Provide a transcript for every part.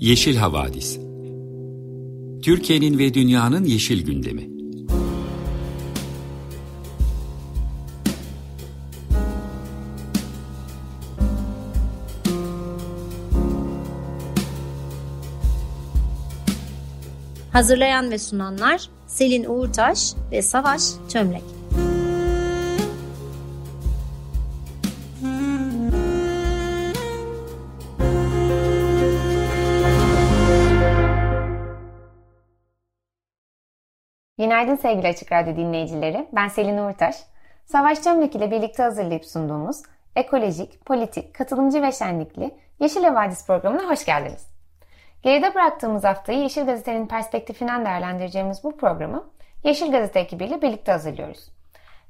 Yeşil Havadis Türkiye'nin ve dünyanın yeşil gündemi Hazırlayan ve sunanlar Selin Uğurtaş ve Savaş Çömlek. Günaydın sevgili Açık Radyo dinleyicileri. Ben Selin Uğurtaş. Savaş Çömlek ile birlikte hazırlayıp sunduğumuz ekolojik, politik, katılımcı ve şenlikli Yeşil Havadis programına hoş geldiniz. Geride bıraktığımız haftayı Yeşil Gazete'nin perspektifinden değerlendireceğimiz bu programı Yeşil Gazete ekibiyle birlikte hazırlıyoruz.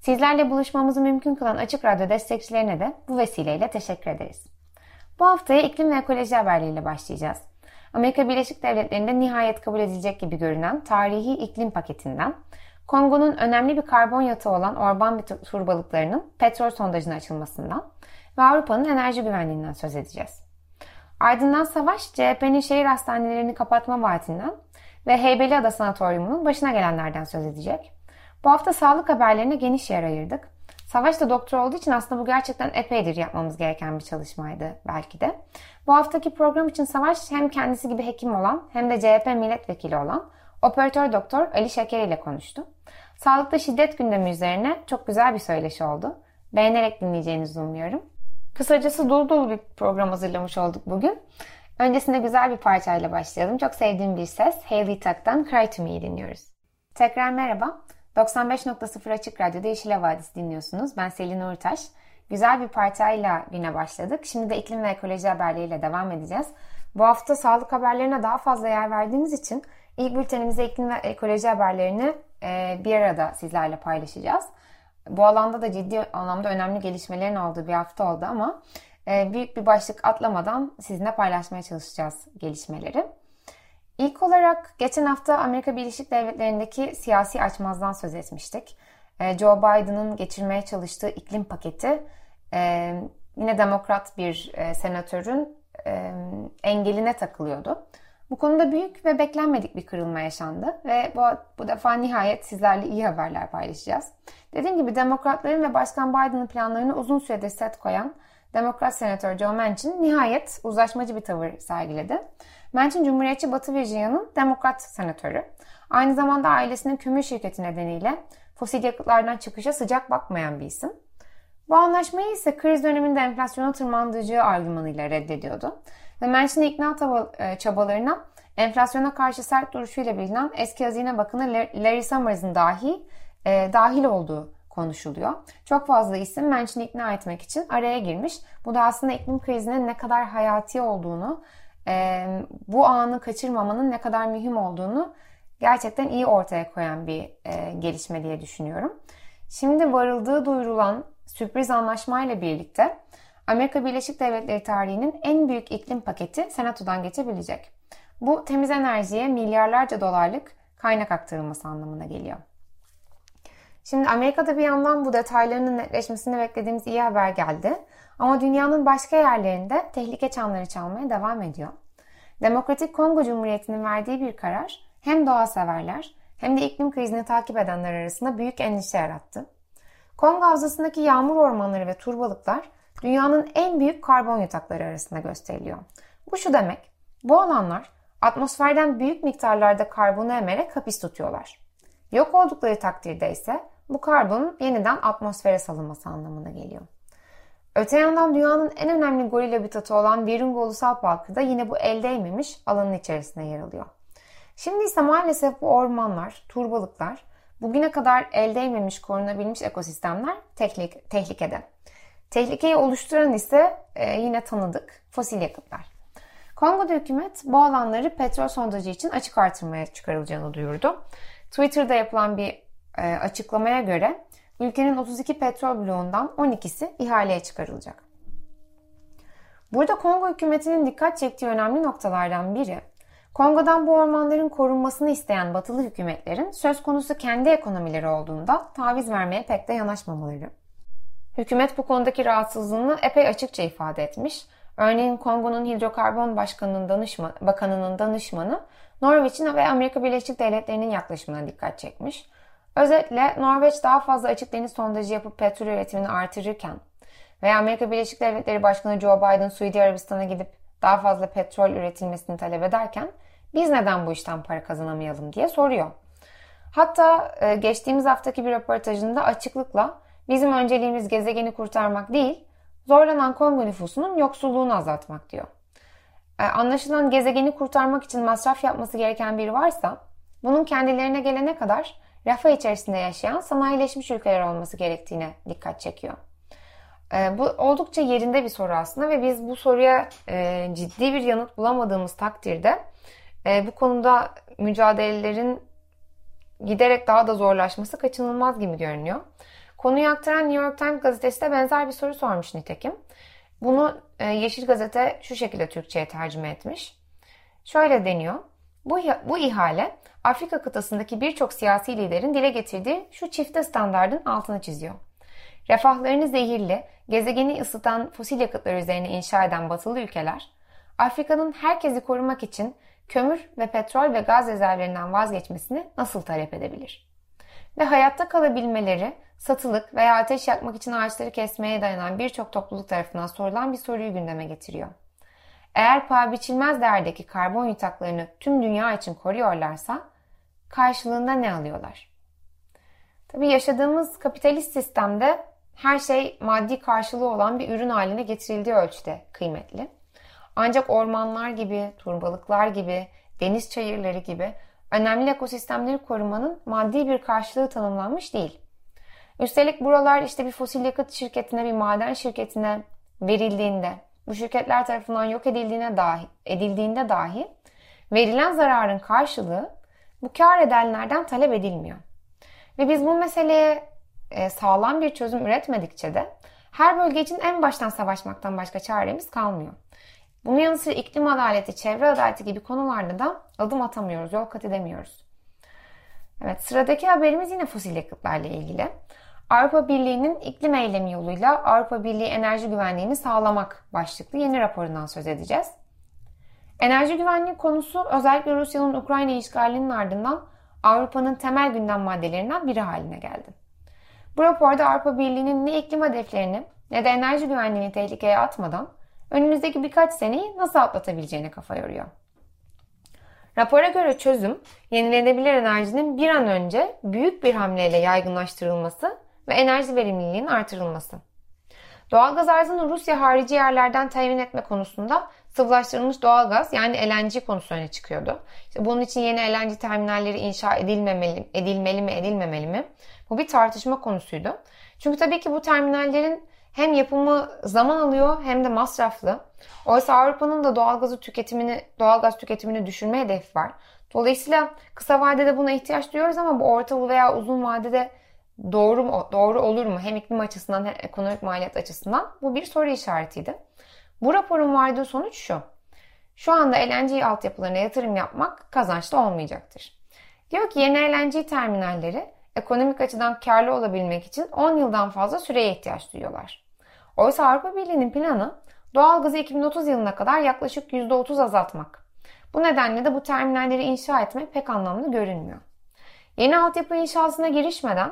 Sizlerle buluşmamızı mümkün kılan Açık Radyo destekçilerine de bu vesileyle teşekkür ederiz. Bu haftaya iklim ve ekoloji haberleriyle başlayacağız. Amerika Birleşik Devletleri'nde nihayet kabul edilecek gibi görünen tarihi iklim paketinden, Kongo'nun önemli bir karbon yatağı olan orman bir tur petrol sondajına açılmasından ve Avrupa'nın enerji güvenliğinden söz edeceğiz. Ardından Savaş, CHP'nin şehir hastanelerini kapatma vaatinden ve Heybeliada Sanatoryumu'nun başına gelenlerden söz edecek. Bu hafta sağlık haberlerine geniş yer ayırdık. Savaş da doktor olduğu için aslında bu gerçekten epeydir yapmamız gereken bir çalışmaydı belki de. Bu haftaki program için Savaş hem kendisi gibi hekim olan hem de CHP milletvekili olan operatör doktor Ali Şeker ile konuştu. Sağlıkta şiddet gündemi üzerine çok güzel bir söyleşi oldu. Beğenerek dinleyeceğinizi umuyorum. Kısacası dolu dolu bir program hazırlamış olduk bugün. Öncesinde güzel bir parçayla başlayalım. Çok sevdiğim bir ses Hayley Tuck'tan Cry To Me'yi dinliyoruz. Tekrar merhaba. 95.0 Açık Radyo'da Yeşil Havadis dinliyorsunuz. Ben Selin Uğurtaş. Güzel bir parçayla güne başladık. Şimdi de iklim ve ekoloji haberleriyle devam edeceğiz. Bu hafta sağlık haberlerine daha fazla yer verdiğimiz için ilk bültenimizde iklim ve ekoloji haberlerini bir arada sizlerle paylaşacağız. Bu alanda da ciddi anlamda önemli gelişmelerin olduğu bir hafta oldu ama büyük bir başlık atlamadan sizinle paylaşmaya çalışacağız gelişmeleri. İlk olarak geçen hafta Amerika Birleşik Devletleri'ndeki siyasi açmazdan söz etmiştik. Joe Biden'ın geçirmeye çalıştığı iklim paketi yine demokrat bir senatörün engeline takılıyordu. Bu konuda büyük ve beklenmedik bir kırılma yaşandı ve bu, bu defa nihayet sizlerle iyi haberler paylaşacağız. Dediğim gibi demokratların ve Başkan Biden'ın planlarını uzun süredir set koyan Demokrat Senatör Joe Manchin nihayet uzlaşmacı bir tavır sergiledi. Manchin Cumhuriyetçi Batı Virginia'nın Demokrat Senatörü. Aynı zamanda ailesinin kömür şirketi nedeniyle fosil yakıtlardan çıkışa sıcak bakmayan bir isim. Bu anlaşmayı ise kriz döneminde enflasyona tırmandıracağı argümanıyla reddediyordu. Ve Manchin'i ikna çabalarına enflasyona karşı sert duruşuyla bilinen eski Hazine Bakanı Larry Summers'ın dahi e, dahil olduğu konuşuluyor. Çok fazla isim Manchin'i ikna etmek için araya girmiş. Bu da aslında iklim krizinin ne kadar hayati olduğunu, e, bu anı kaçırmamanın ne kadar mühim olduğunu gerçekten iyi ortaya koyan bir e, gelişme diye düşünüyorum. Şimdi varıldığı duyurulan sürpriz anlaşmayla birlikte Amerika Birleşik Devletleri tarihinin en büyük iklim paketi Senato'dan geçebilecek. Bu temiz enerjiye milyarlarca dolarlık kaynak aktarılması anlamına geliyor. Şimdi Amerika'da bir yandan bu detaylarının netleşmesini beklediğimiz iyi haber geldi. Ama dünyanın başka yerlerinde tehlike çanları çalmaya devam ediyor. Demokratik Kongo Cumhuriyeti'nin verdiği bir karar hem doğa severler hem de iklim krizini takip edenler arasında büyük endişe yarattı. Kongo havzasındaki yağmur ormanları ve turbalıklar dünyanın en büyük karbon yatakları arasında gösteriliyor. Bu şu demek, bu alanlar atmosferden büyük miktarlarda karbonu emerek hapis tutuyorlar. Yok oldukları takdirde ise bu karbonun yeniden atmosfere salınması anlamına geliyor. Öte yandan dünyanın en önemli goril habitatı olan Virunga Ulusal Parkı da yine bu el değmemiş alanın içerisinde yer alıyor. Şimdi ise maalesef bu ormanlar, turbalıklar bugüne kadar el değmemiş korunabilmiş ekosistemler tehlikede. Tehlikeyi oluşturan ise e, yine tanıdık fosil yakıtlar. Kongo'da hükümet bu alanları petrol sondajı için açık artırmaya çıkarılacağını duyurdu. Twitter'da yapılan bir açıklamaya göre ülkenin 32 petrol bloğundan 12'si ihaleye çıkarılacak. Burada Kongo hükümetinin dikkat çektiği önemli noktalardan biri, Kongo'dan bu ormanların korunmasını isteyen batılı hükümetlerin söz konusu kendi ekonomileri olduğunda taviz vermeye pek de yanaşmamaları. Hükümet bu konudaki rahatsızlığını epey açıkça ifade etmiş. Örneğin Kongo'nun hidrokarbon başkanının danışma, bakanının danışmanı Norveç'in ve Amerika Birleşik Devletleri'nin yaklaşımına dikkat çekmiş. Özetle Norveç daha fazla açık deniz sondajı yapıp petrol üretimini artırırken veya Amerika Birleşik Devletleri Başkanı Joe Biden Suudi Arabistan'a gidip daha fazla petrol üretilmesini talep ederken biz neden bu işten para kazanamayalım diye soruyor. Hatta e, geçtiğimiz haftaki bir röportajında açıklıkla bizim önceliğimiz gezegeni kurtarmak değil, zorlanan Kongo nüfusunun yoksulluğunu azaltmak diyor. E, anlaşılan gezegeni kurtarmak için masraf yapması gereken biri varsa bunun kendilerine gelene kadar refah içerisinde yaşayan sanayileşmiş ülkeler olması gerektiğine dikkat çekiyor. E, bu oldukça yerinde bir soru aslında ve biz bu soruya e, ciddi bir yanıt bulamadığımız takdirde e, bu konuda mücadelelerin giderek daha da zorlaşması kaçınılmaz gibi görünüyor. Konuyu aktaran New York Times gazetesi de benzer bir soru sormuş nitekim. Bunu e, Yeşil Gazete şu şekilde Türkçe'ye tercüme etmiş. Şöyle deniyor. Bu, bu ihale Afrika kıtasındaki birçok siyasi liderin dile getirdiği şu çifte standardın altını çiziyor. Refahlarını zehirli, gezegeni ısıtan fosil yakıtlar üzerine inşa eden batılı ülkeler, Afrika'nın herkesi korumak için kömür ve petrol ve gaz rezervlerinden vazgeçmesini nasıl talep edebilir? Ve hayatta kalabilmeleri, satılık veya ateş yakmak için ağaçları kesmeye dayanan birçok topluluk tarafından sorulan bir soruyu gündeme getiriyor. Eğer paha biçilmez değerdeki karbon yutaklarını tüm dünya için koruyorlarsa karşılığında ne alıyorlar? Tabii yaşadığımız kapitalist sistemde her şey maddi karşılığı olan bir ürün haline getirildiği ölçüde kıymetli. Ancak ormanlar gibi, turbalıklar gibi, deniz çayırları gibi önemli ekosistemleri korumanın maddi bir karşılığı tanımlanmış değil. Üstelik buralar işte bir fosil yakıt şirketine, bir maden şirketine verildiğinde, bu şirketler tarafından yok edildiğine dahi, edildiğinde dahi verilen zararın karşılığı bu kar edenlerden talep edilmiyor. Ve biz bu meseleye e, sağlam bir çözüm üretmedikçe de her bölge için en baştan savaşmaktan başka çaremiz kalmıyor. Bunun yanı sıra iklim adaleti, çevre adaleti gibi konularda da adım atamıyoruz, yol kat edemiyoruz. Evet, sıradaki haberimiz yine fosil yakıtlarla ilgili. Avrupa Birliği'nin iklim eylemi yoluyla Avrupa Birliği enerji güvenliğini sağlamak başlıklı yeni raporundan söz edeceğiz. Enerji güvenliği konusu özellikle Rusya'nın Ukrayna işgalinin ardından Avrupa'nın temel gündem maddelerinden biri haline geldi. Bu raporda Avrupa Birliği'nin ne iklim hedeflerini ne de enerji güvenliğini tehlikeye atmadan önümüzdeki birkaç seneyi nasıl atlatabileceğine kafa yoruyor. Rapora göre çözüm, yenilenebilir enerjinin bir an önce büyük bir hamleyle yaygınlaştırılması ve enerji verimliliğinin artırılması. Doğalgaz arzını Rusya harici yerlerden temin etme konusunda sıvılaştırılmış doğalgaz yani LNG konusu öne çıkıyordu. İşte bunun için yeni LNG terminalleri inşa edilmemeli, edilmeli mi edilmemeli mi? Bu bir tartışma konusuydu. Çünkü tabii ki bu terminallerin hem yapımı zaman alıyor hem de masraflı. Oysa Avrupa'nın da doğalgazı tüketimini, doğalgaz tüketimini düşürme hedefi var. Dolayısıyla kısa vadede buna ihtiyaç duyuyoruz ama bu orta veya uzun vadede doğru mu, doğru olur mu? Hem iklim açısından hem ekonomik maliyet açısından bu bir soru işaretiydi. Bu raporun vardığı sonuç şu. Şu anda LNG altyapılarına yatırım yapmak kazançlı olmayacaktır. Diyor ki yeni LNG terminalleri ekonomik açıdan karlı olabilmek için 10 yıldan fazla süreye ihtiyaç duyuyorlar. Oysa Avrupa Birliği'nin planı doğalgazı 2030 yılına kadar yaklaşık %30 azaltmak. Bu nedenle de bu terminalleri inşa etmek pek anlamlı görünmüyor. Yeni altyapı inşasına girişmeden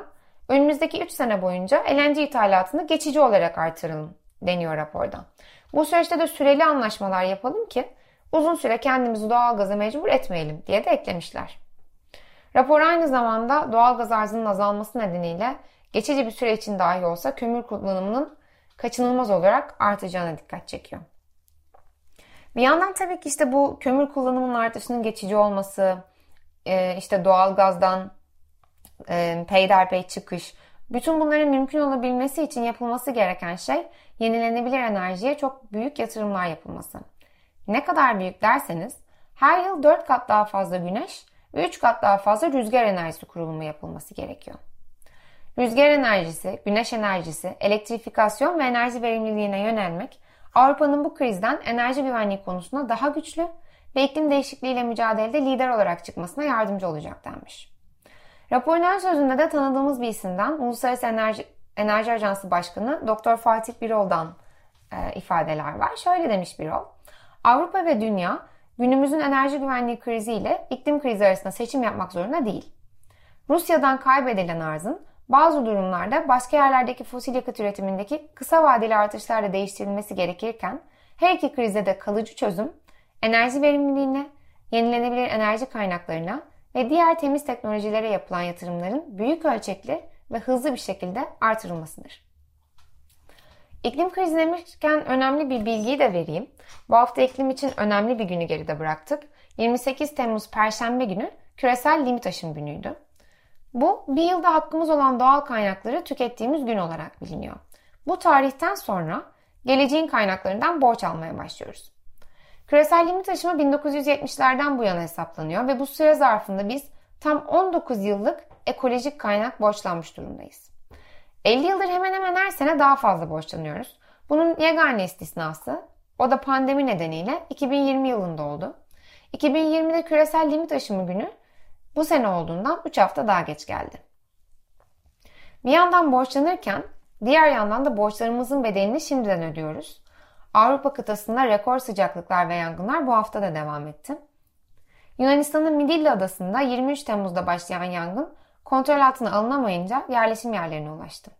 önümüzdeki 3 sene boyunca LNG ithalatını geçici olarak artıralım deniyor raporda. Bu süreçte de süreli anlaşmalar yapalım ki uzun süre kendimizi doğalgaza mecbur etmeyelim diye de eklemişler. Rapor aynı zamanda doğal gaz arzının azalması nedeniyle geçici bir süre için dahi olsa kömür kullanımının kaçınılmaz olarak artacağına dikkat çekiyor. Bir yandan tabii ki işte bu kömür kullanımının artışının geçici olması, e, işte doğal gazdan e, peyderpey çıkış, bütün bunların mümkün olabilmesi için yapılması gereken şey yenilenebilir enerjiye çok büyük yatırımlar yapılması. Ne kadar büyük derseniz her yıl 4 kat daha fazla güneş ve 3 kat daha fazla rüzgar enerjisi kurulumu yapılması gerekiyor. Rüzgar enerjisi, güneş enerjisi, elektrifikasyon ve enerji verimliliğine yönelmek Avrupa'nın bu krizden enerji güvenliği konusunda daha güçlü ve iklim değişikliğiyle mücadelede lider olarak çıkmasına yardımcı olacak denmiş. Raporun sözünde de tanıdığımız bir isimden Uluslararası Enerji, Enerji Ajansı Başkanı Dr. Fatih Birol'dan e, ifadeler var. Şöyle demiş bir o. Avrupa ve dünya günümüzün enerji güvenliği kriziyle iklim krizi arasında seçim yapmak zorunda değil. Rusya'dan kaybedilen arzın bazı durumlarda başka yerlerdeki fosil yakıt üretimindeki kısa vadeli artışlarla değiştirilmesi gerekirken her iki krizde de kalıcı çözüm enerji verimliliğine, yenilenebilir enerji kaynaklarına ve diğer temiz teknolojilere yapılan yatırımların büyük ölçekli ve hızlı bir şekilde artırılmasıdır. İklim krizi demişken önemli bir bilgiyi de vereyim. Bu hafta iklim için önemli bir günü geride bıraktık. 28 Temmuz Perşembe günü küresel limit aşım günüydü. Bu bir yılda hakkımız olan doğal kaynakları tükettiğimiz gün olarak biliniyor. Bu tarihten sonra geleceğin kaynaklarından borç almaya başlıyoruz. Küresel limit aşımı 1970'lerden bu yana hesaplanıyor ve bu süre zarfında biz tam 19 yıllık ekolojik kaynak borçlanmış durumdayız. 50 yıldır hemen hemen her sene daha fazla borçlanıyoruz. Bunun yegane istisnası o da pandemi nedeniyle 2020 yılında oldu. 2020'de küresel limit aşımı günü bu sene olduğundan 3 hafta daha geç geldi. Bir yandan borçlanırken diğer yandan da borçlarımızın bedelini şimdiden ödüyoruz. Avrupa kıtasında rekor sıcaklıklar ve yangınlar bu hafta da devam etti. Yunanistan'ın Midilli adasında 23 Temmuz'da başlayan yangın kontrol altına alınamayınca yerleşim yerlerine ulaştı.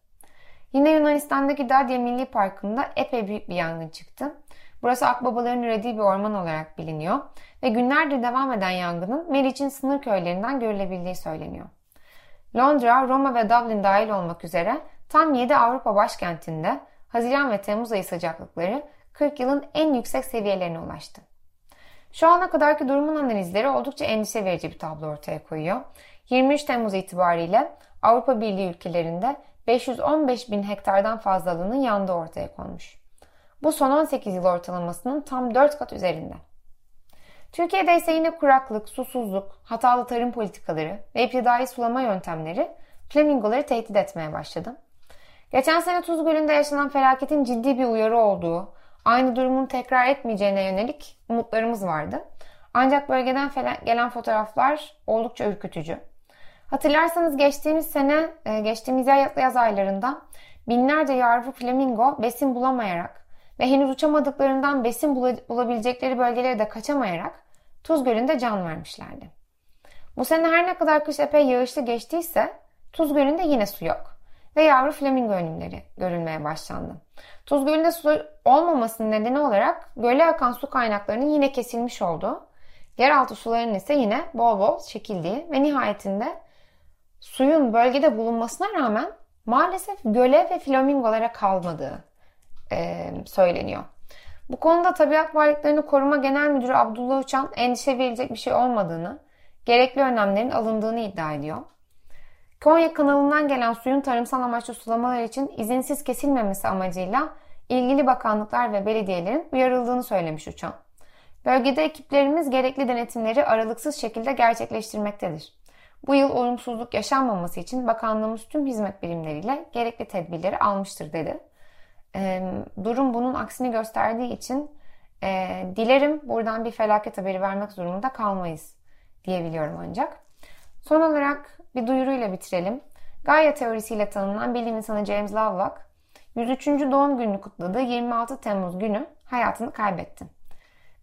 Yine Yunanistan'daki Dadya Milli Parkı'nda epey büyük bir yangın çıktı. Burası akbabaların ürediği bir orman olarak biliniyor ve günlerdir devam eden yangının Meriç'in sınır köylerinden görülebildiği söyleniyor. Londra, Roma ve Dublin dahil olmak üzere tam 7 Avrupa başkentinde Haziran ve Temmuz ayı sıcaklıkları 40 yılın en yüksek seviyelerine ulaştı. Şu ana kadarki durumun analizleri oldukça endişe verici bir tablo ortaya koyuyor. 23 Temmuz itibariyle Avrupa Birliği ülkelerinde 515 bin hektardan fazla alanın yandığı ortaya konmuş. Bu son 18 yıl ortalamasının tam 4 kat üzerinde. Türkiye'de ise yine kuraklık, susuzluk, hatalı tarım politikaları ve iptidai sulama yöntemleri flamingoları tehdit etmeye başladı. Geçen sene Tuz Gölü'nde yaşanan felaketin ciddi bir uyarı olduğu, aynı durumun tekrar etmeyeceğine yönelik umutlarımız vardı. Ancak bölgeden gelen fotoğraflar oldukça ürkütücü. Hatırlarsanız geçtiğimiz sene, e, geçtiğimiz yaz aylarında binlerce yavru flamingo besin bulamayarak ve henüz uçamadıklarından besin bulabilecekleri bölgelere de kaçamayarak Tuz Gölü'nde can vermişlerdi. Bu sene her ne kadar kış epey yağışlı geçtiyse Tuz Gölü'nde yine su yok ve yavru flamingo ölümleri görülmeye başlandı. Tuz Gölü'nde su olmamasının nedeni olarak göle akan su kaynaklarının yine kesilmiş olduğu, yeraltı sularının ise yine bol bol çekildiği ve nihayetinde suyun bölgede bulunmasına rağmen maalesef göle ve flamingolara kalmadığı e, söyleniyor. Bu konuda Tabiat Varlıklarını Koruma Genel Müdürü Abdullah Uçan endişe verilecek bir şey olmadığını, gerekli önlemlerin alındığını iddia ediyor. Konya kanalından gelen suyun tarımsal amaçlı sulamalar için izinsiz kesilmemesi amacıyla ilgili bakanlıklar ve belediyelerin uyarıldığını söylemiş Uçan. Bölgede ekiplerimiz gerekli denetimleri aralıksız şekilde gerçekleştirmektedir. Bu yıl olumsuzluk yaşanmaması için bakanlığımız tüm hizmet birimleriyle gerekli tedbirleri almıştır dedi. E, durum bunun aksini gösterdiği için e, dilerim buradan bir felaket haberi vermek durumunda kalmayız diyebiliyorum ancak. Son olarak bir duyuruyla bitirelim. Gaia teorisiyle tanınan bilim insanı James Lovelock 103. doğum gününü kutladığı 26 Temmuz günü hayatını kaybetti.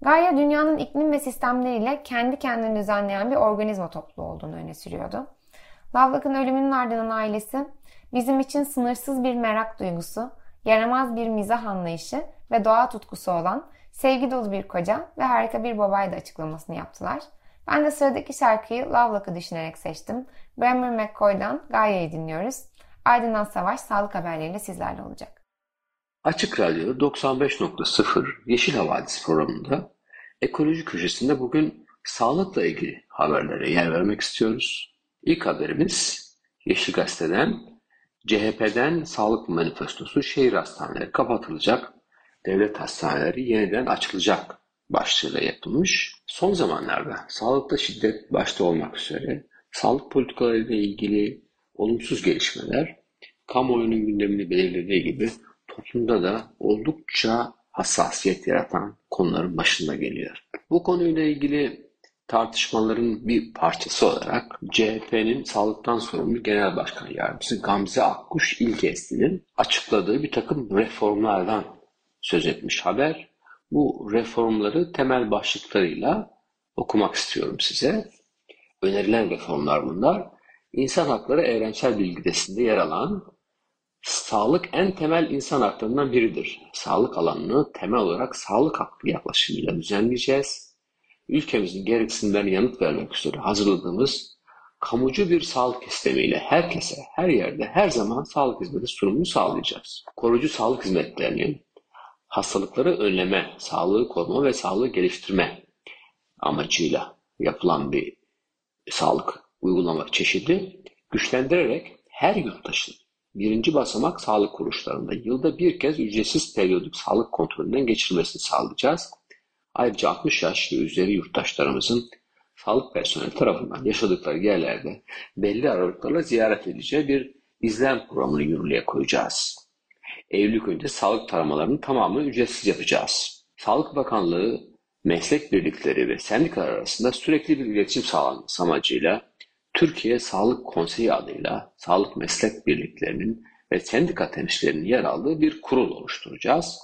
Gaia dünyanın iklim ve sistemleriyle kendi kendini düzenleyen bir organizma topluluğu olduğunu öne sürüyordu. Lovelock'ın ölümünün ardından ailesi bizim için sınırsız bir merak duygusu, yaramaz bir mizah anlayışı ve doğa tutkusu olan sevgi dolu bir koca ve harika bir babaydı açıklamasını yaptılar. Ben de sıradaki şarkıyı Lovelock'ı düşünerek seçtim. Brammer McCoy'dan Gaia'yı dinliyoruz. Ardından Savaş sağlık haberleriyle sizlerle olacak. Açık Radyo 95.0 Yeşil Havadis programında ekoloji köşesinde bugün sağlıkla ilgili haberlere yer vermek istiyoruz. İlk haberimiz Yeşil Gazete'den CHP'den sağlık manifestosu şehir hastaneleri kapatılacak, devlet hastaneleri yeniden açılacak başlığıyla yapılmış. Son zamanlarda sağlıkta şiddet başta olmak üzere sağlık politikalarıyla ilgili olumsuz gelişmeler kamuoyunun gündemini belirlediği gibi toplumda da oldukça hassasiyet yaratan konuların başında geliyor. Bu konuyla ilgili tartışmaların bir parçası olarak CHP'nin sağlıktan sorumlu Genel Başkan Yardımcısı Gamze Akkuş İlkesli'nin açıkladığı bir takım reformlardan söz etmiş haber. Bu reformları temel başlıklarıyla okumak istiyorum size. Önerilen reformlar bunlar. İnsan hakları evrensel bilgidesinde yer alan sağlık en temel insan haklarından biridir. Sağlık alanını temel olarak sağlık hakkı yaklaşımıyla düzenleyeceğiz. Ülkemizin gereksinimlerine yanıt vermek üzere hazırladığımız kamucu bir sağlık sistemiyle herkese, her yerde, her zaman sağlık hizmeti sunumunu sağlayacağız. Koruyucu sağlık hizmetlerinin hastalıkları önleme, sağlığı koruma ve sağlığı geliştirme amacıyla yapılan bir sağlık uygulama çeşidi güçlendirerek her yurttaşın birinci basamak sağlık kuruluşlarında yılda bir kez ücretsiz periyodik sağlık kontrolünden geçirmesini sağlayacağız. Ayrıca 60 yaş ve üzeri yurttaşlarımızın sağlık personeli tarafından yaşadıkları yerlerde belli aralıklarla ziyaret edeceği bir izlem programını yürürlüğe koyacağız. Evlilik önce sağlık taramalarının tamamını ücretsiz yapacağız. Sağlık Bakanlığı, meslek birlikleri ve sendikalar arasında sürekli bir iletişim sağlanması amacıyla Türkiye Sağlık Konseyi adıyla sağlık meslek birliklerinin ve sendika temsilcilerinin yer aldığı bir kurul oluşturacağız.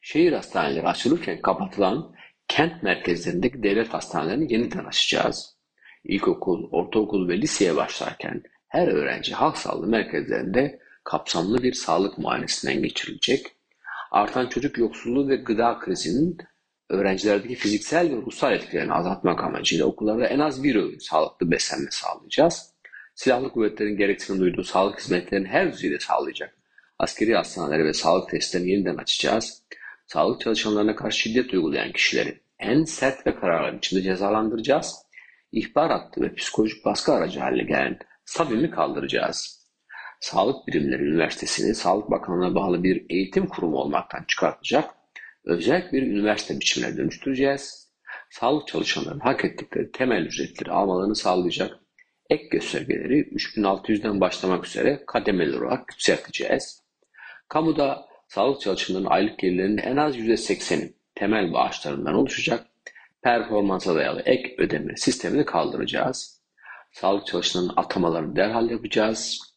Şehir hastaneleri açılırken kapatılan kent merkezlerindeki devlet hastanelerini yeniden açacağız. İlkokul, ortaokul ve liseye başlarken her öğrenci halk sağlığı merkezlerinde kapsamlı bir sağlık muayenesinden geçirilecek. Artan çocuk yoksulluğu ve gıda krizinin öğrencilerdeki fiziksel ve ruhsal etkilerini azaltmak amacıyla okullarda en az bir öğün sağlıklı beslenme sağlayacağız. Silahlı kuvvetlerin gereksinim duyduğu sağlık hizmetlerini her düzeyde sağlayacak. Askeri hastaneleri ve sağlık testlerini yeniden açacağız. Sağlık çalışanlarına karşı şiddet uygulayan kişileri en sert ve kararlı biçimde cezalandıracağız. İhbar hattı ve psikolojik baskı aracı haline gelen SABİM'i kaldıracağız. Sağlık Birimleri Üniversitesi'ni Sağlık Bakanlığı'na bağlı bir eğitim kurumu olmaktan çıkartacak özel bir üniversite biçimine dönüştüreceğiz. Sağlık çalışanlarının hak ettikleri temel ücretleri almalarını sağlayacak ek göstergeleri 3600'den başlamak üzere kademeli olarak yükselteceğiz. Kamuda sağlık çalışanlarının aylık gelirlerinin en az %80'i temel bağışlarından oluşacak performansa dayalı ek ödeme sistemini kaldıracağız. Sağlık çalışanlarının atamalarını derhal yapacağız.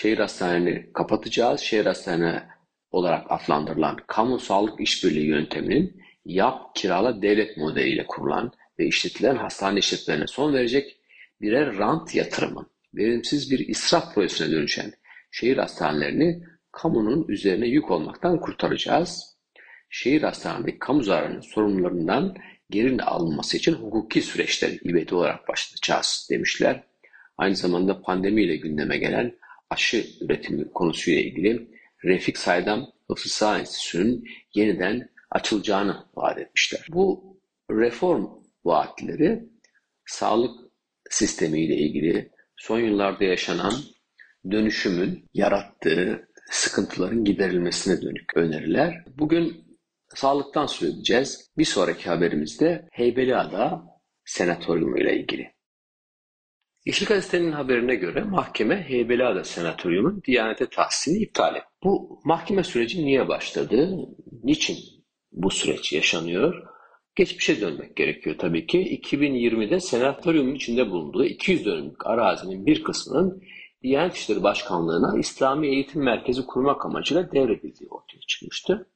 Şehir hastanelerini kapatacağız. Şehir hastane olarak adlandırılan kamu sağlık işbirliği yönteminin yap kirala devlet modeliyle kurulan ve işletilen hastane işletmelerine son verecek birer rant yatırımın verimsiz bir israf projesine dönüşen şehir hastanelerini kamunun üzerine yük olmaktan kurtaracağız. Şehir hastanelerindeki kamu zararının sorumlularından geri alınması için hukuki süreçler ivedi olarak başlatacağız demişler. Aynı zamanda pandemiyle gündeme gelen aşı üretimi konusuyla ilgili Refik Saydam Hıfzı Sağ Enstitüsü'nün yeniden açılacağını vaat etmişler. Bu reform vaatleri sağlık sistemiyle ilgili son yıllarda yaşanan dönüşümün yarattığı sıkıntıların giderilmesine dönük öneriler. Bugün sağlıktan söz edeceğiz. Bir sonraki haberimizde Heybeliada Senatoryumu ile ilgili. Yeşil Gazete'nin haberine göre mahkeme Heybeliada Senatoryum'un Diyanete tahsisini iptal etti. Bu mahkeme süreci niye başladı? Niçin bu süreç yaşanıyor? Geçmişe dönmek gerekiyor tabii ki. 2020'de senatoryumun içinde bulunduğu 200 dönümlük arazinin bir kısmının Diyanet İşleri Başkanlığı'na İslami Eğitim Merkezi kurmak amacıyla devredildiği ortaya çıkmıştı.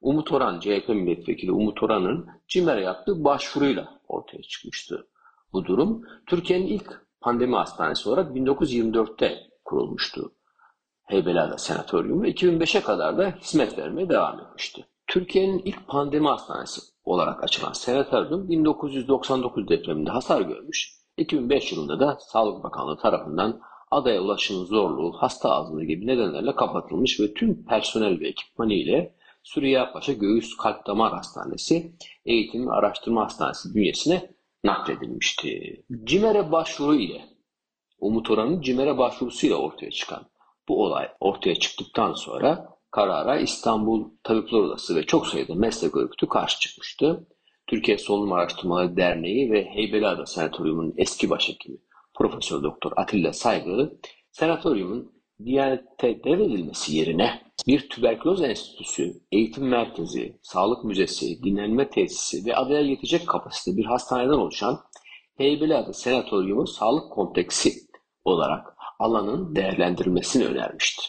Umut Oran, CHP milletvekili Umut Oran'ın CİMER'e yaptığı başvuruyla ortaya çıkmıştı. Bu durum Türkiye'nin ilk pandemi hastanesi olarak 1924'te kurulmuştu. Heybeliada Senatoryum ve 2005'e kadar da hizmet vermeye devam etmişti. Türkiye'nin ilk pandemi hastanesi olarak açılan senatoryum 1999 depreminde hasar görmüş. 2005 yılında da Sağlık Bakanlığı tarafından adaya ulaşımın zorluğu, hasta azlığı gibi nedenlerle kapatılmış ve tüm personel ve ekipmanı ile Süreyya Paşa Göğüs Kalp Damar Hastanesi Eğitim ve Araştırma Hastanesi bünyesine nakledilmişti. CİMER'e başvuru ile Umut Oran'ın CİMER'e başvurusuyla ortaya çıkan bu olay ortaya çıktıktan sonra karara İstanbul Tabipler Odası ve çok sayıda meslek örgütü karşı çıkmıştı. Türkiye Solunum Araştırmaları Derneği ve Heybeliada Senatoryumu'nun eski başhekimi Profesör Doktor Atilla Saygı, senatoryumun Diyanete devredilmesi yerine bir tüberküloz enstitüsü, eğitim merkezi, sağlık müzesi, dinlenme tesisi ve adaya yetecek kapasite bir hastaneden oluşan Heybeliada Senatoryumu sağlık kompleksi olarak alanın değerlendirilmesini önermişti.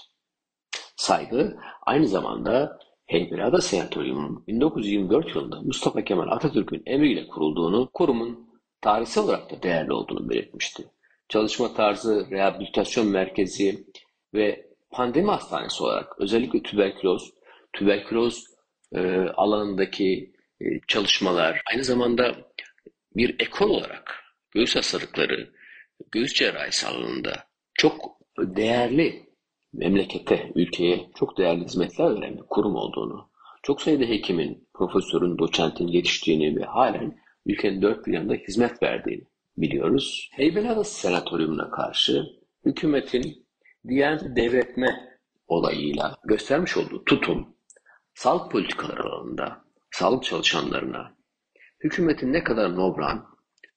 Saygı aynı zamanda Heybeliada Senatoryumu'nun 1924 yılında Mustafa Kemal Atatürk'ün emriyle kurulduğunu, kurumun tarihsel olarak da değerli olduğunu belirtmişti. Çalışma tarzı, rehabilitasyon merkezi ve pandemi hastanesi olarak özellikle tüberküloz, tüberküloz e, alanındaki e, çalışmalar, aynı zamanda bir ekol olarak göğüs hastalıkları, göğüs cerrahisi alanında çok değerli memlekete, ülkeye çok değerli hizmetler veren bir kurum olduğunu, çok sayıda hekimin, profesörün, doçentin yetiştiğini ve halen ülkenin dört bir yanında hizmet verdiğini biliyoruz. Heybeliadası Senatoryumuna karşı hükümetin Diyanet devretme olayıyla göstermiş olduğu tutum, sağlık politikaları alanında sağlık çalışanlarına hükümetin ne kadar nobran,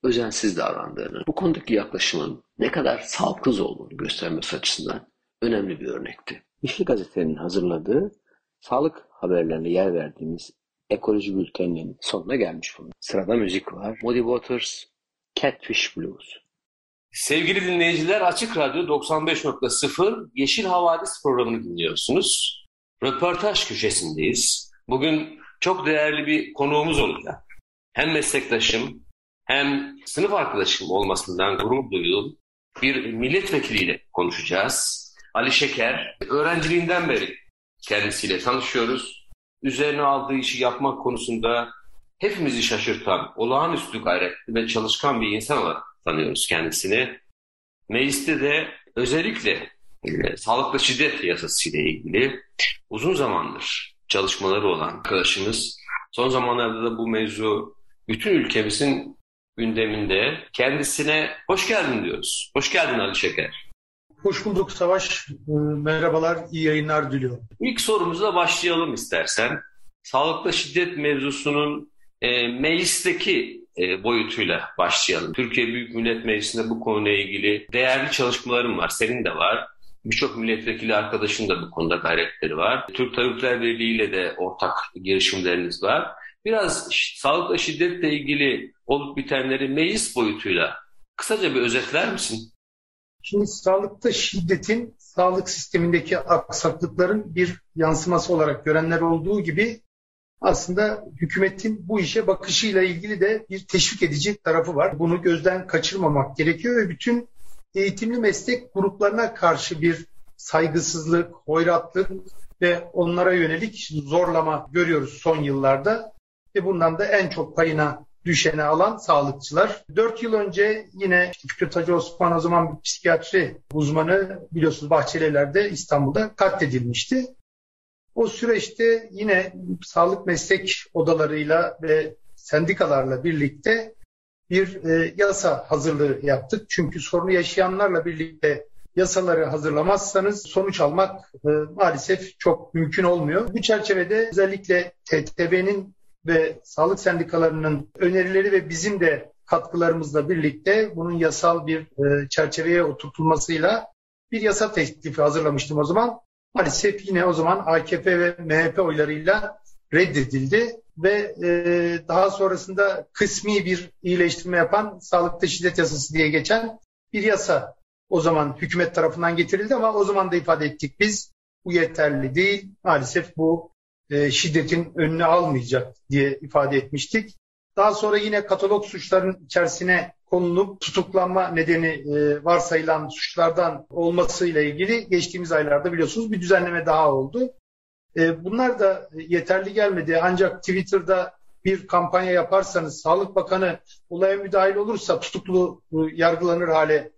özensiz davrandığını, bu konudaki yaklaşımın ne kadar sağlıksız olduğunu göstermesi açısından önemli bir örnekti. Yeşil Gazete'nin hazırladığı sağlık haberlerine yer verdiğimiz ekoloji bülteninin sonuna gelmiş bulunuyor. Sırada müzik var. Muddy Waters, Catfish Blues. Sevgili dinleyiciler Açık Radyo 95.0 Yeşil Havadis programını dinliyorsunuz. Röportaj köşesindeyiz. Bugün çok değerli bir konuğumuz olacak. Hem meslektaşım hem sınıf arkadaşım olmasından gurur duyduğum bir milletvekiliyle konuşacağız. Ali Şeker, öğrenciliğinden beri kendisiyle tanışıyoruz. Üzerine aldığı işi yapmak konusunda hepimizi şaşırtan, olağanüstü gayretli ve çalışkan bir insan olarak tanıyoruz kendisini. Mecliste de özellikle e, sağlıklı şiddet yasası ile ilgili uzun zamandır çalışmaları olan arkadaşımız. Son zamanlarda da bu mevzu bütün ülkemizin gündeminde. Kendisine hoş geldin diyoruz. Hoş geldin Ali Şeker. Hoş bulduk Savaş. Ee, merhabalar, iyi yayınlar diliyorum. İlk sorumuzla başlayalım istersen. Sağlıklı şiddet mevzusunun e, meclisteki e, boyutuyla başlayalım. Türkiye Büyük Millet Meclisi'nde bu konuyla ilgili değerli çalışmalarım var. Senin de var. Birçok milletvekili arkadaşın da bu konuda gayretleri var. Türk Tabipler Birliği ile de ortak girişimleriniz var. Biraz sağlıkla şiddetle ilgili olup bitenleri meclis boyutuyla kısaca bir özetler misin? Şimdi sağlıkta şiddetin sağlık sistemindeki aksaklıkların bir yansıması olarak görenler olduğu gibi aslında hükümetin bu işe bakışıyla ilgili de bir teşvik edici tarafı var. Bunu gözden kaçırmamak gerekiyor ve bütün eğitimli meslek gruplarına karşı bir saygısızlık, hoyratlık ve onlara yönelik zorlama görüyoruz son yıllarda. Ve bundan da en çok payına düşeni alan sağlıkçılar. Dört yıl önce yine Fikret Hacı Osman o zaman bir psikiyatri uzmanı biliyorsunuz Bahçelievler'de İstanbul'da katledilmişti. O süreçte yine sağlık meslek odalarıyla ve sendikalarla birlikte bir e, yasa hazırlığı yaptık. Çünkü sorunu yaşayanlarla birlikte yasaları hazırlamazsanız sonuç almak e, maalesef çok mümkün olmuyor. Bu çerçevede özellikle TTB'nin ve sağlık sendikalarının önerileri ve bizim de katkılarımızla birlikte bunun yasal bir e, çerçeveye oturtulmasıyla bir yasa teklifi hazırlamıştım o zaman. Maalesef yine o zaman AKP ve MHP oylarıyla reddedildi ve e, daha sonrasında kısmi bir iyileştirme yapan sağlıkta şiddet yasası diye geçen bir yasa o zaman hükümet tarafından getirildi ama o zaman da ifade ettik biz bu yeterli değil. Maalesef bu e, şiddetin önünü almayacak diye ifade etmiştik. Daha sonra yine katalog suçların içerisine konulup tutuklanma nedeni e, varsayılan suçlardan olmasıyla ilgili geçtiğimiz aylarda biliyorsunuz bir düzenleme daha oldu. E, bunlar da yeterli gelmedi ancak Twitter'da bir kampanya yaparsanız Sağlık Bakanı olaya müdahil olursa tutuklu e, yargılanır hale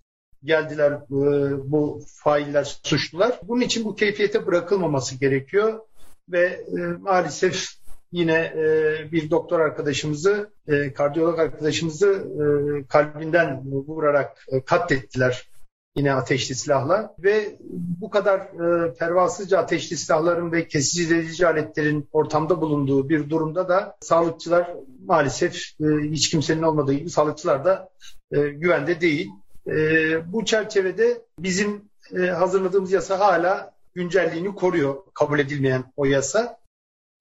geldiler e, bu failler, suçlular. Bunun için bu keyfiyete bırakılmaması gerekiyor ve e, maalesef yine e, bir doktor arkadaşımızı, e, kardiyolog arkadaşımızı e, kalbinden vurarak e, katlettiler yine ateşli silahla ve bu kadar e, pervasızca ateşli silahların ve kesici delici aletlerin ortamda bulunduğu bir durumda da sağlıkçılar maalesef e, hiç kimsenin olmadığı gibi sağlıkçılar da e, güvende değil. E, bu çerçevede bizim e, hazırladığımız yasa hala güncelliğini koruyor kabul edilmeyen o yasa.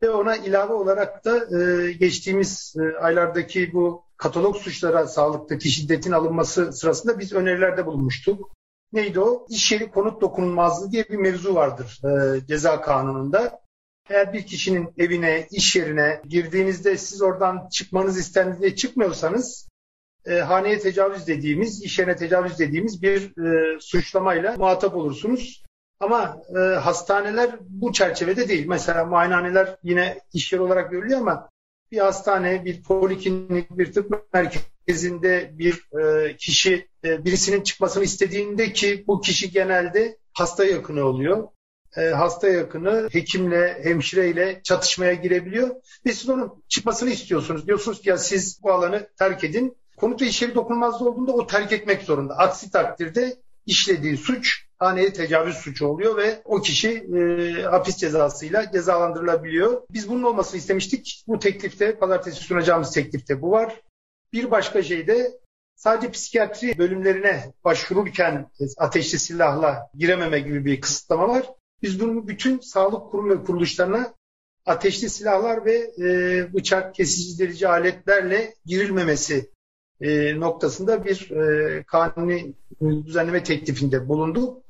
Ve ona ilave olarak da e, geçtiğimiz e, aylardaki bu katalog suçlara sağlıktaki şiddetin alınması sırasında biz önerilerde bulunmuştuk. Neydi o? İş yeri konut dokunulmazlığı diye bir mevzu vardır e, ceza kanununda. Eğer bir kişinin evine, iş yerine girdiğinizde siz oradan çıkmanız istendiğinde çıkmıyorsanız e, haneye tecavüz dediğimiz, iş yerine tecavüz dediğimiz bir e, suçlamayla muhatap olursunuz. Ama e, hastaneler bu çerçevede değil. Mesela muayenehaneler yine iş yeri olarak görülüyor ama bir hastane, bir poliklinik, bir tıp merkezinde bir e, kişi e, birisinin çıkmasını istediğinde ki bu kişi genelde hasta yakını oluyor. E, hasta yakını hekimle, hemşireyle çatışmaya girebiliyor ve siz onun çıkmasını istiyorsunuz. Diyorsunuz ki ya siz bu alanı terk edin. Konut ve içeri dokunulmazlığı olduğunda o terk etmek zorunda. Aksi takdirde işlediği suç haneye tecavüz suçu oluyor ve o kişi e, hapis cezasıyla cezalandırılabiliyor. Biz bunun olmasını istemiştik. Bu teklifte, pazartesi sunacağımız teklifte bu var. Bir başka şey de sadece psikiyatri bölümlerine başvururken ateşli silahla girememe gibi bir kısıtlama var. Biz bunu bütün sağlık kurum ve kuruluşlarına ateşli silahlar ve e, bıçak kesici delici aletlerle girilmemesi e, noktasında bir e, kanuni düzenleme teklifinde bulundu.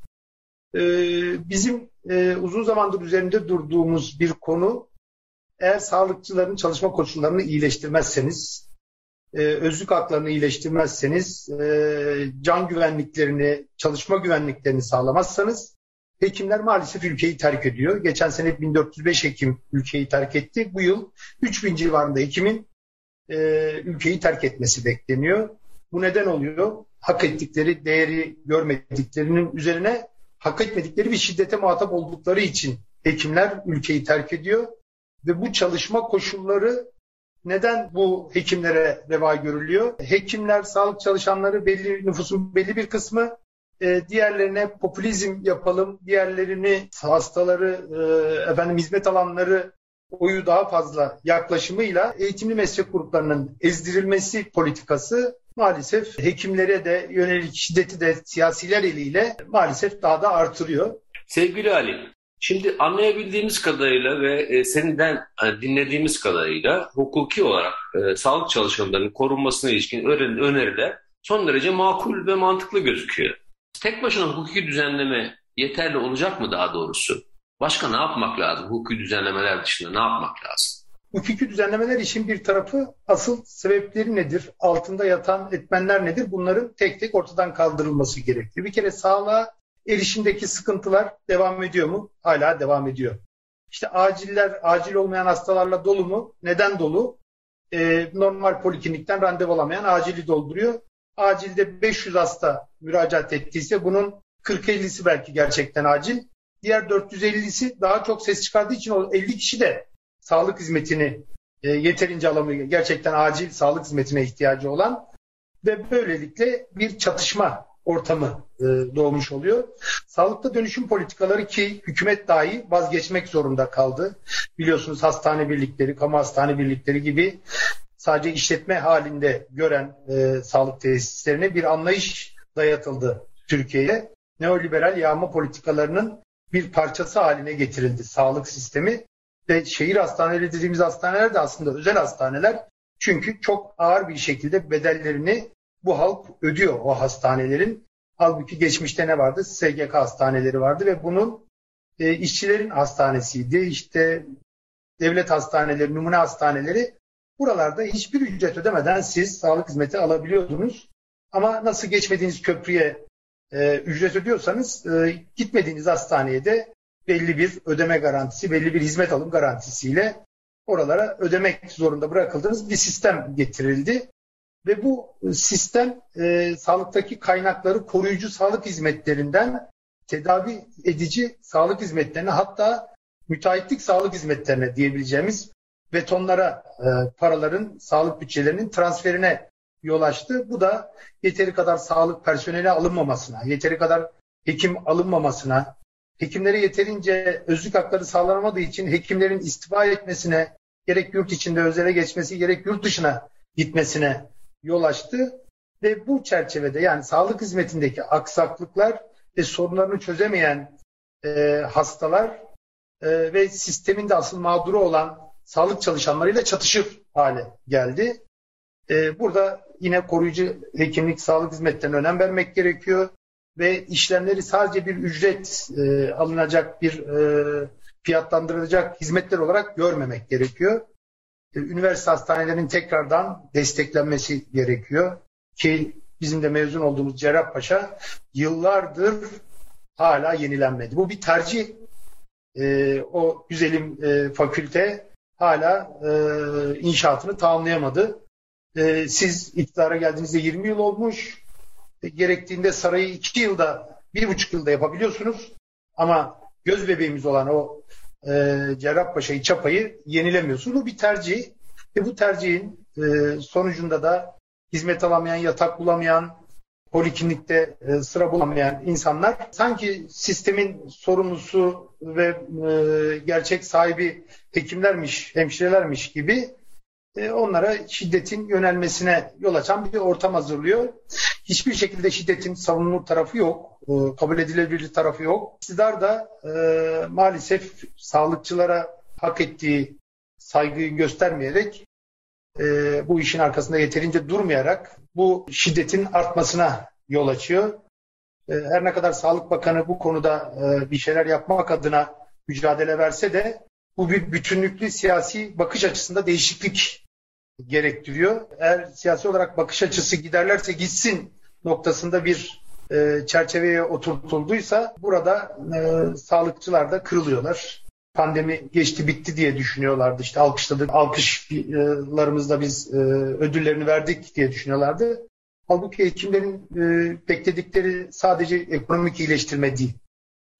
E, bizim e, uzun zamandır üzerinde durduğumuz bir konu eğer sağlıkçıların çalışma koşullarını iyileştirmezseniz, e, özlük haklarını iyileştirmezseniz, e, can güvenliklerini, çalışma güvenliklerini sağlamazsanız hekimler maalesef ülkeyi terk ediyor. Geçen sene 1405 hekim ülkeyi terk etti. Bu yıl 3000 civarında hekimin ülkeyi terk etmesi bekleniyor. Bu neden oluyor? Hak ettikleri değeri görmediklerinin üzerine hak etmedikleri bir şiddete muhatap oldukları için hekimler ülkeyi terk ediyor. Ve bu çalışma koşulları neden bu hekimlere reva görülüyor? Hekimler, sağlık çalışanları belli nüfusun belli bir kısmı e, diğerlerine popülizm yapalım, diğerlerini hastaları, e, efendim hizmet alanları oyu daha fazla yaklaşımıyla eğitimli meslek gruplarının ezdirilmesi politikası maalesef hekimlere de yönelik şiddeti de siyasiler eliyle maalesef daha da artırıyor. Sevgili Ali, şimdi anlayabildiğimiz kadarıyla ve e, seninden e, dinlediğimiz kadarıyla hukuki olarak e, sağlık çalışanlarının korunmasına ilişkin öneriler son derece makul ve mantıklı gözüküyor. Tek başına hukuki düzenleme yeterli olacak mı daha doğrusu? Başka ne yapmak lazım? Hukuki düzenlemeler dışında ne yapmak lazım? Hukuki düzenlemeler işin bir tarafı asıl sebepleri nedir? Altında yatan etmenler nedir? Bunların tek tek ortadan kaldırılması gerekir. Bir kere sağlığa erişimdeki sıkıntılar devam ediyor mu? Hala devam ediyor. İşte aciller, acil olmayan hastalarla dolu mu? Neden dolu? Ee, normal poliklinikten randevu alamayan acili dolduruyor. Acilde 500 hasta müracaat ettiyse bunun 40-50'si belki gerçekten acil. Diğer 450'si daha çok ses çıkardığı için o 50 kişi de sağlık hizmetini e, yeterince alamıyor. Gerçekten acil sağlık hizmetine ihtiyacı olan ve böylelikle bir çatışma ortamı e, doğmuş oluyor. Sağlıkta dönüşüm politikaları ki hükümet dahi vazgeçmek zorunda kaldı. Biliyorsunuz hastane birlikleri, kamu hastane birlikleri gibi sadece işletme halinde gören e, sağlık tesislerine bir anlayış dayatıldı Türkiye'ye. Neoliberal yağma politikalarının bir parçası haline getirildi sağlık sistemi ve şehir hastaneleri dediğimiz hastaneler de aslında özel hastaneler. Çünkü çok ağır bir şekilde bedellerini bu halk ödüyor o hastanelerin. Halbuki geçmişte ne vardı? SGK hastaneleri vardı ve bunun e, işçilerin hastanesiydi. İşte devlet hastaneleri, numune hastaneleri buralarda hiçbir ücret ödemeden siz sağlık hizmeti alabiliyordunuz. Ama nasıl geçmediğiniz köprüye e, ücret ödüyorsanız e, gitmediğiniz hastaneye de belli bir ödeme garantisi, belli bir hizmet alım garantisiyle oralara ödemek zorunda bırakıldığınız bir sistem getirildi. Ve bu sistem e, sağlıktaki kaynakları koruyucu sağlık hizmetlerinden tedavi edici sağlık hizmetlerine hatta müteahhitlik sağlık hizmetlerine diyebileceğimiz betonlara e, paraların sağlık bütçelerinin transferine yol açtı. Bu da yeteri kadar sağlık personeli alınmamasına, yeteri kadar hekim alınmamasına, hekimlere yeterince özlük hakları sağlanamadığı için hekimlerin istifa etmesine, gerek yurt içinde özele geçmesi, gerek yurt dışına gitmesine yol açtı. Ve bu çerçevede yani sağlık hizmetindeki aksaklıklar ve sorunlarını çözemeyen e, hastalar e, ve sistemin de asıl mağduru olan sağlık çalışanlarıyla çatışır hale geldi. E, burada yine koruyucu hekimlik, sağlık hizmetlerine önem vermek gerekiyor ve işlemleri sadece bir ücret e, alınacak bir e, fiyatlandırılacak hizmetler olarak görmemek gerekiyor. E, üniversite hastanelerinin tekrardan desteklenmesi gerekiyor ki bizim de mezun olduğumuz Cerrahpaşa yıllardır hala yenilenmedi. Bu bir tercih. E, o güzelim e, fakülte hala e, inşaatını tamamlayamadı. E, siz iktidara geldiğinizde 20 yıl olmuş. Gerektiğinde sarayı 2 yılda, 1,5 yılda yapabiliyorsunuz. Ama göz bebeğimiz olan o e, Cerrahpaşa'yı, Çapa'yı yenilemiyorsunuz. Bu bir tercih. Ve bu tercihin e, sonucunda da hizmet alamayan, yatak bulamayan, poliklinikte e, sıra bulamayan insanlar sanki sistemin sorumlusu ve e, gerçek sahibi hekimlermiş, hemşirelermiş gibi e, onlara şiddetin yönelmesine yol açan bir ortam hazırlıyor. Hiçbir şekilde şiddetin savunulur tarafı yok, kabul edilebilir tarafı yok. İktidar da e, maalesef sağlıkçılara hak ettiği saygıyı göstermeyerek e, bu işin arkasında yeterince durmayarak bu şiddetin artmasına yol açıyor. Her ne kadar Sağlık Bakanı bu konuda bir şeyler yapmak adına mücadele verse de bu bir bütünlüklü siyasi bakış açısında değişiklik gerektiriyor. Eğer siyasi olarak bakış açısı giderlerse gitsin noktasında bir e, çerçeveye oturtulduysa burada e, sağlıkçılar da kırılıyorlar pandemi geçti bitti diye düşünüyorlardı. İşte alkışladık, alkışlarımızla biz e, ödüllerini verdik diye düşünüyorlardı. Halbuki hekimlerin e, bekledikleri sadece ekonomik iyileştirme değil.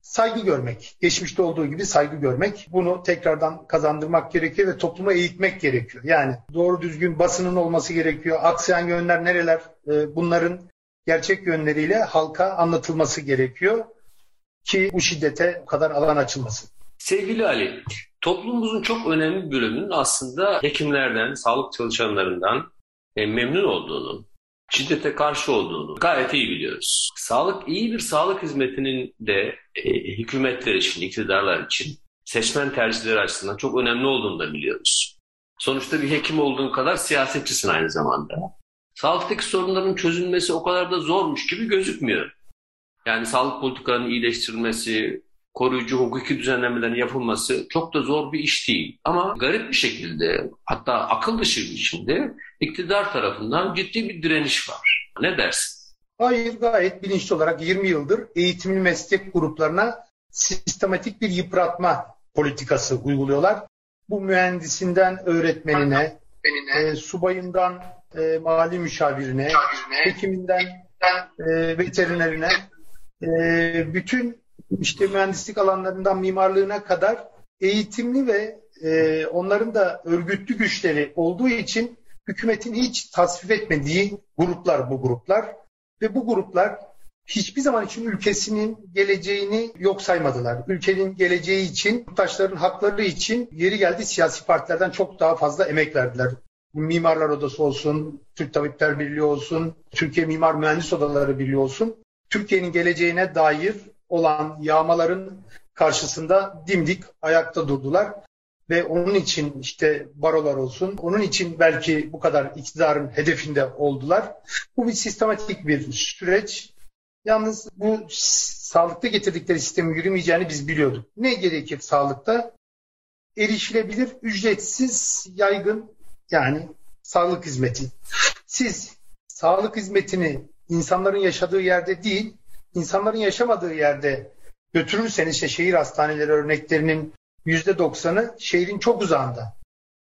Saygı görmek, geçmişte olduğu gibi saygı görmek. Bunu tekrardan kazandırmak gerekiyor ve topluma eğitmek gerekiyor. Yani doğru düzgün basının olması gerekiyor. Aksayan yönler nereler? E, bunların gerçek yönleriyle halka anlatılması gerekiyor ki bu şiddete bu kadar alan açılmasın. Sevgili Ali, toplumumuzun çok önemli bir bölümünün aslında hekimlerden, sağlık çalışanlarından e, memnun olduğunu, şiddete karşı olduğunu gayet iyi biliyoruz. Sağlık, iyi bir sağlık hizmetinin de e, hükümetler için, iktidarlar için seçmen tercihleri açısından çok önemli olduğunu da biliyoruz. Sonuçta bir hekim olduğun kadar siyasetçisin aynı zamanda. Sağlıktaki sorunların çözülmesi o kadar da zormuş gibi gözükmüyor. Yani sağlık politikalarının iyileştirilmesi, koruyucu hukuki düzenlemelerin yapılması çok da zor bir iş değil. Ama garip bir şekilde hatta akıl dışı bir biçimde iktidar tarafından ciddi bir direniş var. Ne dersin? Hayır gayet bilinçli olarak 20 yıldır eğitimli meslek gruplarına sistematik bir yıpratma politikası uyguluyorlar. Bu mühendisinden öğretmenine, e, subayından e, mali müşavirine, müşavirine hekiminden e, veterinerine, e, bütün işte mühendislik alanlarından mimarlığına kadar eğitimli ve e, onların da örgütlü güçleri olduğu için hükümetin hiç tasvip etmediği gruplar bu gruplar ve bu gruplar hiçbir zaman için ülkesinin geleceğini yok saymadılar. Ülkenin geleceği için, yurttaşların hakları için yeri geldi siyasi partilerden çok daha fazla emek verdiler. Mimarlar Odası olsun, Türk Tabipler Birliği olsun, Türkiye Mimar Mühendis Odaları Birliği olsun. Türkiye'nin geleceğine dair olan yağmaların karşısında dimdik ayakta durdular. Ve onun için işte barolar olsun, onun için belki bu kadar iktidarın hedefinde oldular. Bu bir sistematik bir süreç. Yalnız bu sağlıkta getirdikleri sistemin yürümeyeceğini biz biliyorduk. Ne gerekir sağlıkta? Erişilebilir, ücretsiz, yaygın yani sağlık hizmeti. Siz sağlık hizmetini insanların yaşadığı yerde değil, insanların yaşamadığı yerde götürürseniz işte şehir hastaneleri örneklerinin yüzde doksanı şehrin çok uzağında.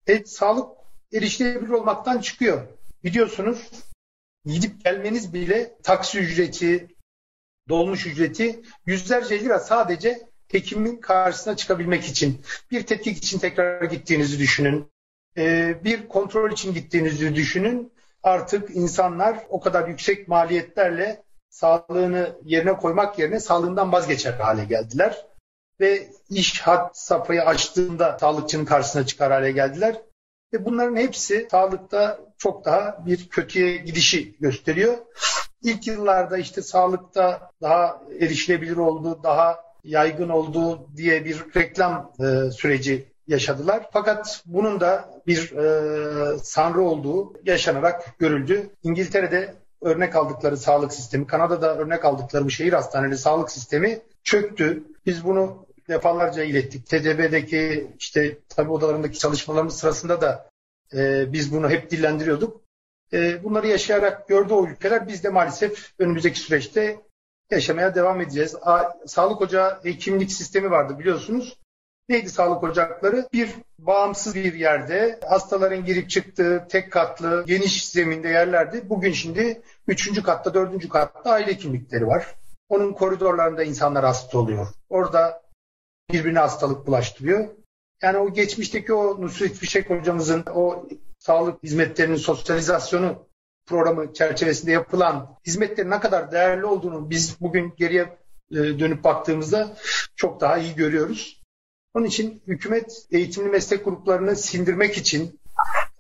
E, sağlık erişilebilir olmaktan çıkıyor. Biliyorsunuz gidip gelmeniz bile taksi ücreti, dolmuş ücreti yüzlerce lira sadece hekimin karşısına çıkabilmek için. Bir tetkik için tekrar gittiğinizi düşünün. Ee, bir kontrol için gittiğinizi düşünün. Artık insanlar o kadar yüksek maliyetlerle sağlığını yerine koymak yerine sağlığından vazgeçer hale geldiler. Ve iş hat safhayı açtığında sağlıkçının karşısına çıkar hale geldiler. Ve bunların hepsi sağlıkta çok daha bir kötüye gidişi gösteriyor. İlk yıllarda işte sağlıkta daha erişilebilir oldu, daha yaygın oldu diye bir reklam e, süreci yaşadılar. Fakat bunun da bir e, sanrı olduğu yaşanarak görüldü. İngiltere'de örnek aldıkları sağlık sistemi, Kanada'da örnek aldıkları bu şehir hastaneleri sağlık sistemi çöktü. Biz bunu defalarca ilettik. TDB'deki işte tabi odalarındaki çalışmalarımız sırasında da e, biz bunu hep dillendiriyorduk. E, bunları yaşayarak gördü o ülkeler. Biz de maalesef önümüzdeki süreçte yaşamaya devam edeceğiz. A, sağlık ocağı hekimlik sistemi vardı biliyorsunuz. Neydi sağlık ocakları? Bir bağımsız bir yerde hastaların girip çıktığı tek katlı geniş zeminde yerlerdi. Bugün şimdi üçüncü katta dördüncü katta aile kimlikleri var. Onun koridorlarında insanlar hasta oluyor. Orada birbirine hastalık bulaştırıyor. Yani o geçmişteki o Nusret Fişek hocamızın o sağlık hizmetlerinin sosyalizasyonu programı çerçevesinde yapılan hizmetlerin ne kadar değerli olduğunu biz bugün geriye e, dönüp baktığımızda çok daha iyi görüyoruz. Onun için hükümet eğitimli meslek gruplarını sindirmek için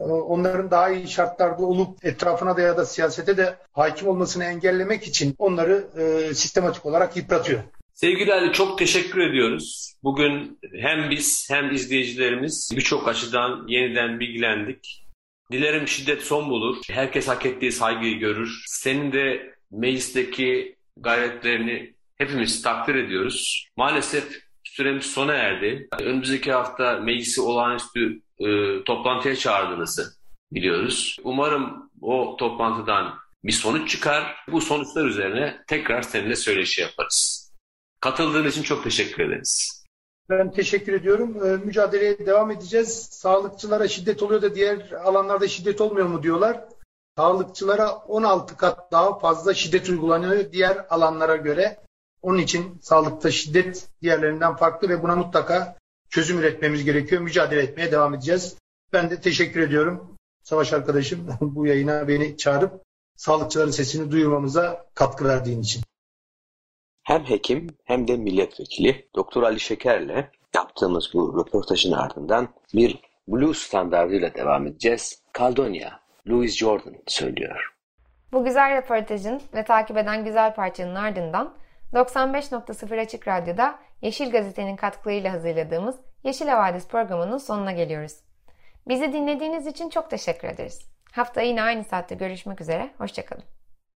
e, onların daha iyi şartlarda olup etrafına da ya da siyasete de hakim olmasını engellemek için onları e, sistematik olarak yıpratıyor. Sevgili Ali çok teşekkür ediyoruz. Bugün hem biz hem izleyicilerimiz birçok açıdan yeniden bilgilendik. Dilerim şiddet son bulur. Herkes hak ettiği saygıyı görür. Senin de meclisteki gayretlerini hepimiz takdir ediyoruz. Maalesef süremiz sona erdi. Önümüzdeki hafta meclisi olağanüstü e, toplantıya çağırdığınızı biliyoruz. Umarım o toplantıdan bir sonuç çıkar. Bu sonuçlar üzerine tekrar seninle söyleşi yaparız. Katıldığın için çok teşekkür ederiz. Ben teşekkür ediyorum. Ee, mücadeleye devam edeceğiz. Sağlıkçılara şiddet oluyor da diğer alanlarda şiddet olmuyor mu diyorlar. Sağlıkçılara 16 kat daha fazla şiddet uygulanıyor diğer alanlara göre. Onun için sağlıkta şiddet diğerlerinden farklı ve buna mutlaka çözüm üretmemiz gerekiyor. Mücadele etmeye devam edeceğiz. Ben de teşekkür ediyorum. Savaş arkadaşım bu yayına beni çağırıp sağlıkçıların sesini duyurmamıza katkı verdiğin için. Hem hekim hem de milletvekili Doktor Ali Şeker'le yaptığımız bu röportajın ardından bir blues standartıyla devam edeceğiz. Caldonia, Louis Jordan söylüyor. Bu güzel röportajın ve takip eden güzel parçanın ardından 95.0 Açık Radyo'da Yeşil Gazete'nin katkılarıyla hazırladığımız Yeşil Havadis programının sonuna geliyoruz. Bizi dinlediğiniz için çok teşekkür ederiz. Hafta yine aynı saatte görüşmek üzere, hoşçakalın.